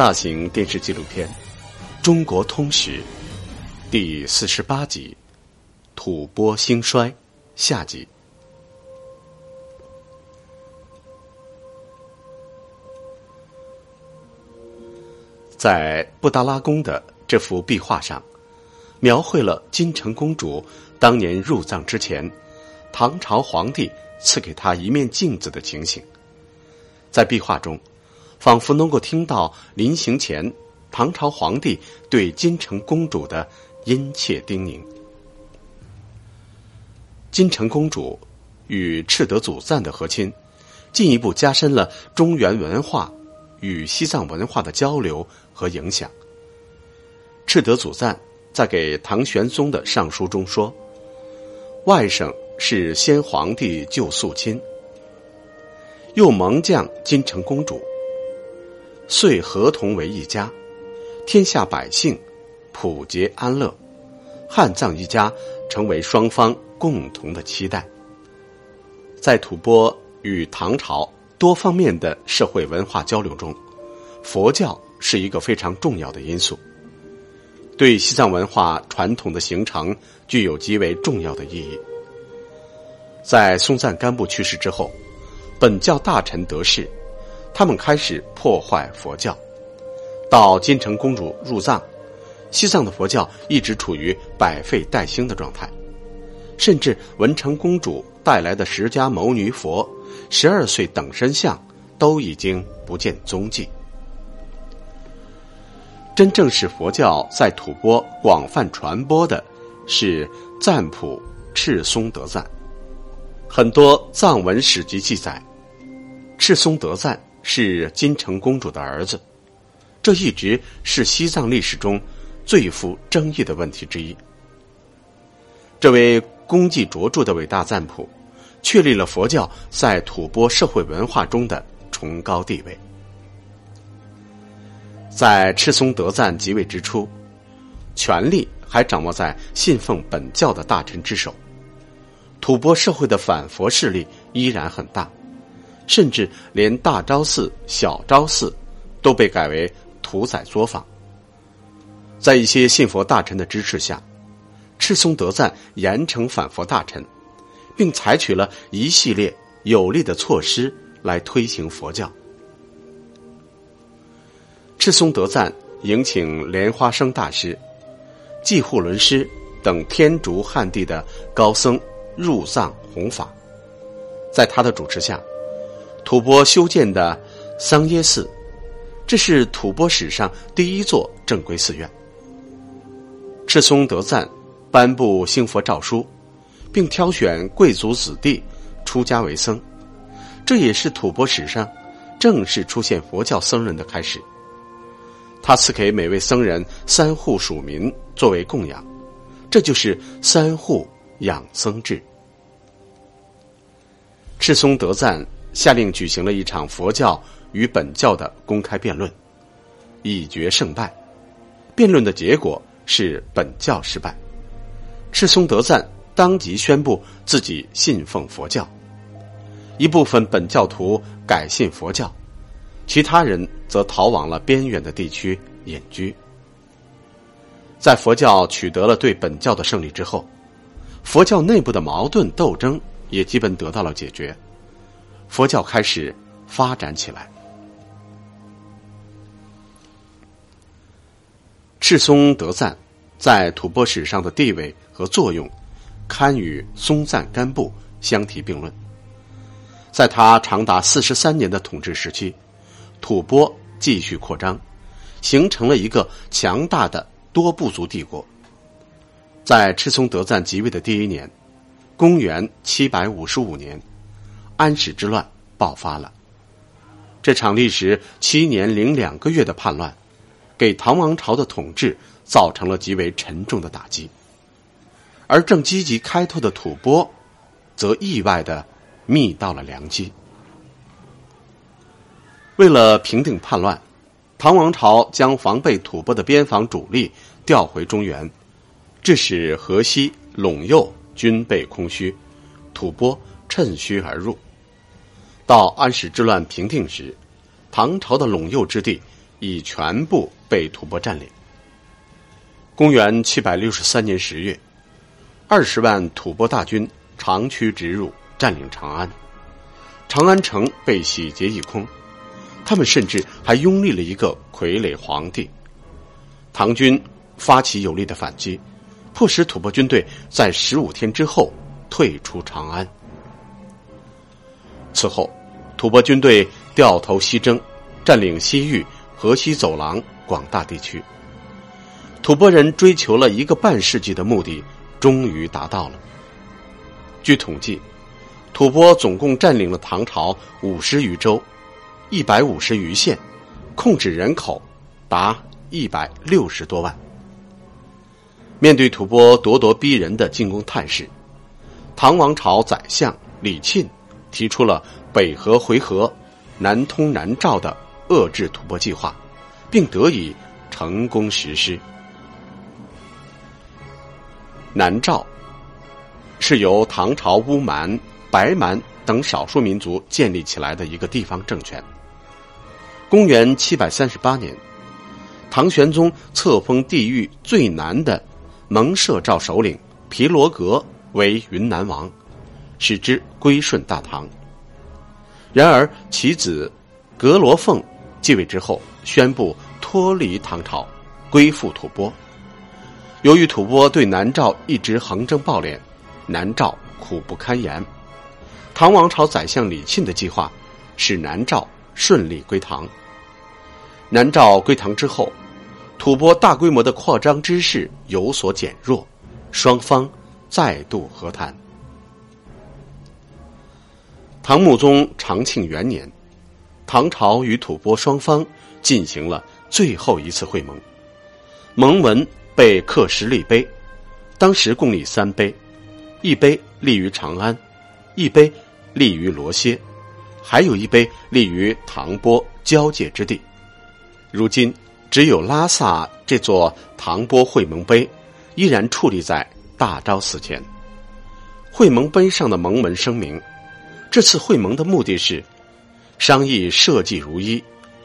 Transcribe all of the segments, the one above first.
大型电视纪录片《中国通史》第四十八集《吐蕃兴衰》下集。在布达拉宫的这幅壁画上，描绘了金城公主当年入藏之前，唐朝皇帝赐给她一面镜子的情形。在壁画中，仿佛能够听到临行前唐朝皇帝对金城公主的殷切叮咛。金城公主与赤德祖赞的和亲，进一步加深了中原文化与西藏文化的交流和影响。赤德祖赞在给唐玄宗的上书中说：“外甥是先皇帝旧肃亲，又蒙降金城公主。”遂合同为一家，天下百姓普结安乐，汉藏一家成为双方共同的期待。在吐蕃与唐朝多方面的社会文化交流中，佛教是一个非常重要的因素，对西藏文化传统的形成具有极为重要的意义。在松赞干布去世之后，本教大臣得势。他们开始破坏佛教，到金城公主入藏，西藏的佛教一直处于百废待兴的状态，甚至文成公主带来的释迦牟尼佛、十二岁等身像都已经不见踪迹。真正使佛教在吐蕃广泛传播的，是赞普赤松德赞。很多藏文史籍记载，赤松德赞。是金城公主的儿子，这一直是西藏历史中最富争议的问题之一。这位功绩卓著的伟大赞普，确立了佛教在吐蕃社会文化中的崇高地位。在赤松德赞即位之初，权力还掌握在信奉本教的大臣之手，吐蕃社会的反佛势力依然很大。甚至连大昭寺、小昭寺都被改为屠宰作坊。在一些信佛大臣的支持下，赤松德赞严惩反佛大臣，并采取了一系列有力的措施来推行佛教。赤松德赞迎请莲花生大师、寂护伦师等天竺汉地的高僧入藏弘法，在他的主持下。吐蕃修建的桑耶寺，这是吐蕃史上第一座正规寺院。赤松德赞颁布兴佛诏书，并挑选贵族子弟出家为僧，这也是吐蕃史上正式出现佛教僧人的开始。他赐给每位僧人三户属民作为供养，这就是三户养僧制。赤松德赞。下令举行了一场佛教与本教的公开辩论，以决胜败。辩论的结果是本教失败。赤松德赞当即宣布自己信奉佛教，一部分本教徒改信佛教，其他人则逃往了边远的地区隐居。在佛教取得了对本教的胜利之后，佛教内部的矛盾斗争也基本得到了解决。佛教开始发展起来。赤松德赞在吐蕃史上的地位和作用，堪与松赞干布相提并论。在他长达四十三年的统治时期，吐蕃继续扩张，形成了一个强大的多部族帝国。在赤松德赞即位的第一年，公元七百五十五年。安史之乱爆发了。这场历时七年零两个月的叛乱，给唐王朝的统治造成了极为沉重的打击。而正积极开拓的吐蕃，则意外的觅到了良机。为了平定叛乱，唐王朝将防备吐蕃的边防主力调回中原，致使河西、陇右军备空虚，吐蕃趁虚而入。到安史之乱平定时，唐朝的陇右之地已全部被吐蕃占领。公元七百六十三年十月，二十万吐蕃大军长驱直入，占领长安。长安城被洗劫一空，他们甚至还拥立了一个傀儡皇帝。唐军发起有力的反击，迫使吐蕃军队在十五天之后退出长安。此后，吐蕃军队掉头西征，占领西域、河西走廊广大地区。吐蕃人追求了一个半世纪的目的，终于达到了。据统计，吐蕃总共占领了唐朝五十余州、一百五十余县，控制人口达一百六十多万。面对吐蕃咄咄逼人的进攻态势，唐王朝宰相李沁。提出了北河回纥、南通南诏的遏制吐蕃计划，并得以成功实施。南诏是由唐朝乌蛮、白蛮等少数民族建立起来的一个地方政权。公元七百三十八年，唐玄宗册封地域最南的蒙舍诏首领皮罗格为云南王。使之归顺大唐。然而，其子格罗凤继位之后，宣布脱离唐朝，归附吐蕃。由于吐蕃对南诏一直横征暴敛，南诏苦不堪言。唐王朝宰相李沁的计划，使南诏顺利归唐。南诏归唐之后，吐蕃大规模的扩张之势有所减弱，双方再度和谈。唐穆宗长庆元年，唐朝与吐蕃双方进行了最后一次会盟。盟文被刻石立碑，当时共立三碑，一碑立于长安，一碑立于罗歇，还有一碑立于唐波交界之地。如今，只有拉萨这座唐波会盟碑依然矗立在大昭寺前。会盟碑上的盟文声明。这次会盟的目的是商议社稷如一，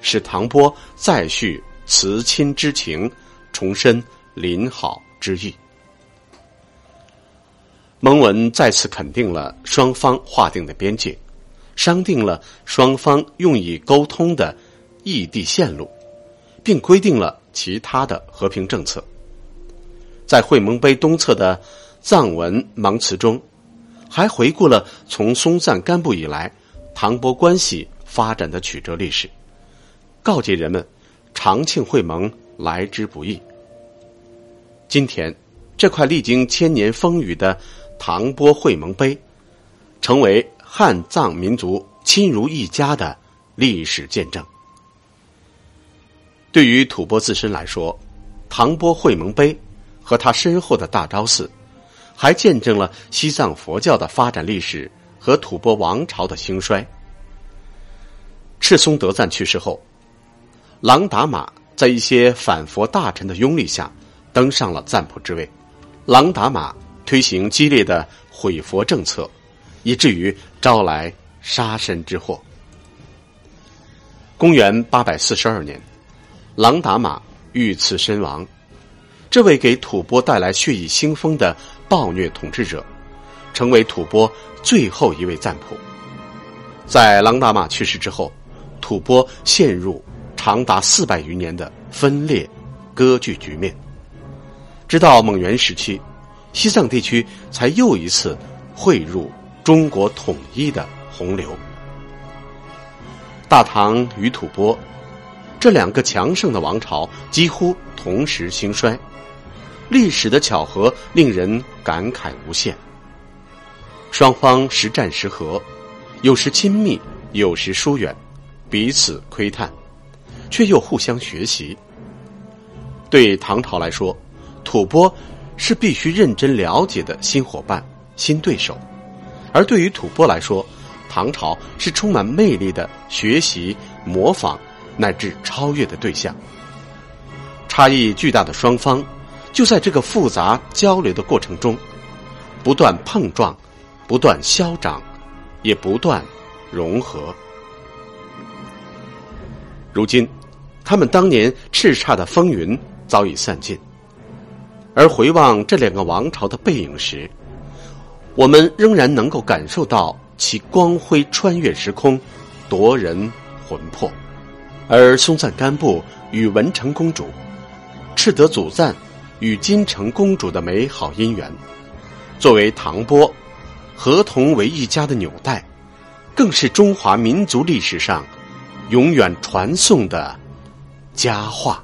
使唐波再续慈亲之情，重申邻好之意。盟文再次肯定了双方划定的边界，商定了双方用以沟通的异地线路，并规定了其他的和平政策。在会盟碑东侧的藏文盲词中。还回顾了从松赞干布以来唐波关系发展的曲折历史，告诫人们长庆会盟来之不易。今天，这块历经千年风雨的唐波会盟碑，成为汉藏民族亲如一家的历史见证。对于吐蕃自身来说，唐波会盟碑和他身后的大昭寺。还见证了西藏佛教的发展历史和吐蕃王朝的兴衰。赤松德赞去世后，朗达玛在一些反佛大臣的拥立下登上了赞普之位。朗达玛推行激烈的毁佛政策，以至于招来杀身之祸。公元八百四十二年，朗达玛遇刺身亡。这位给吐蕃带来血雨腥风的。暴虐统治者，成为吐蕃最后一位赞普。在朗达玛去世之后，吐蕃陷入长达四百余年的分裂割据局面。直到蒙元时期，西藏地区才又一次汇入中国统一的洪流。大唐与吐蕃这两个强盛的王朝几乎同时兴衰。历史的巧合令人感慨无限。双方时战时和，有时亲密，有时疏远，彼此窥探，却又互相学习。对唐朝来说，吐蕃是必须认真了解的新伙伴、新对手；而对于吐蕃来说，唐朝是充满魅力的学习、模仿乃至超越的对象。差异巨大的双方。就在这个复杂交流的过程中，不断碰撞，不断消长，也不断融合。如今，他们当年叱咤的风云早已散尽。而回望这两个王朝的背影时，我们仍然能够感受到其光辉穿越时空，夺人魂魄。而松赞干布与文成公主，赤德祖赞与金城公主的美好姻缘，作为唐波合同为一家的纽带，更是中华民族历史上永远传颂的佳话。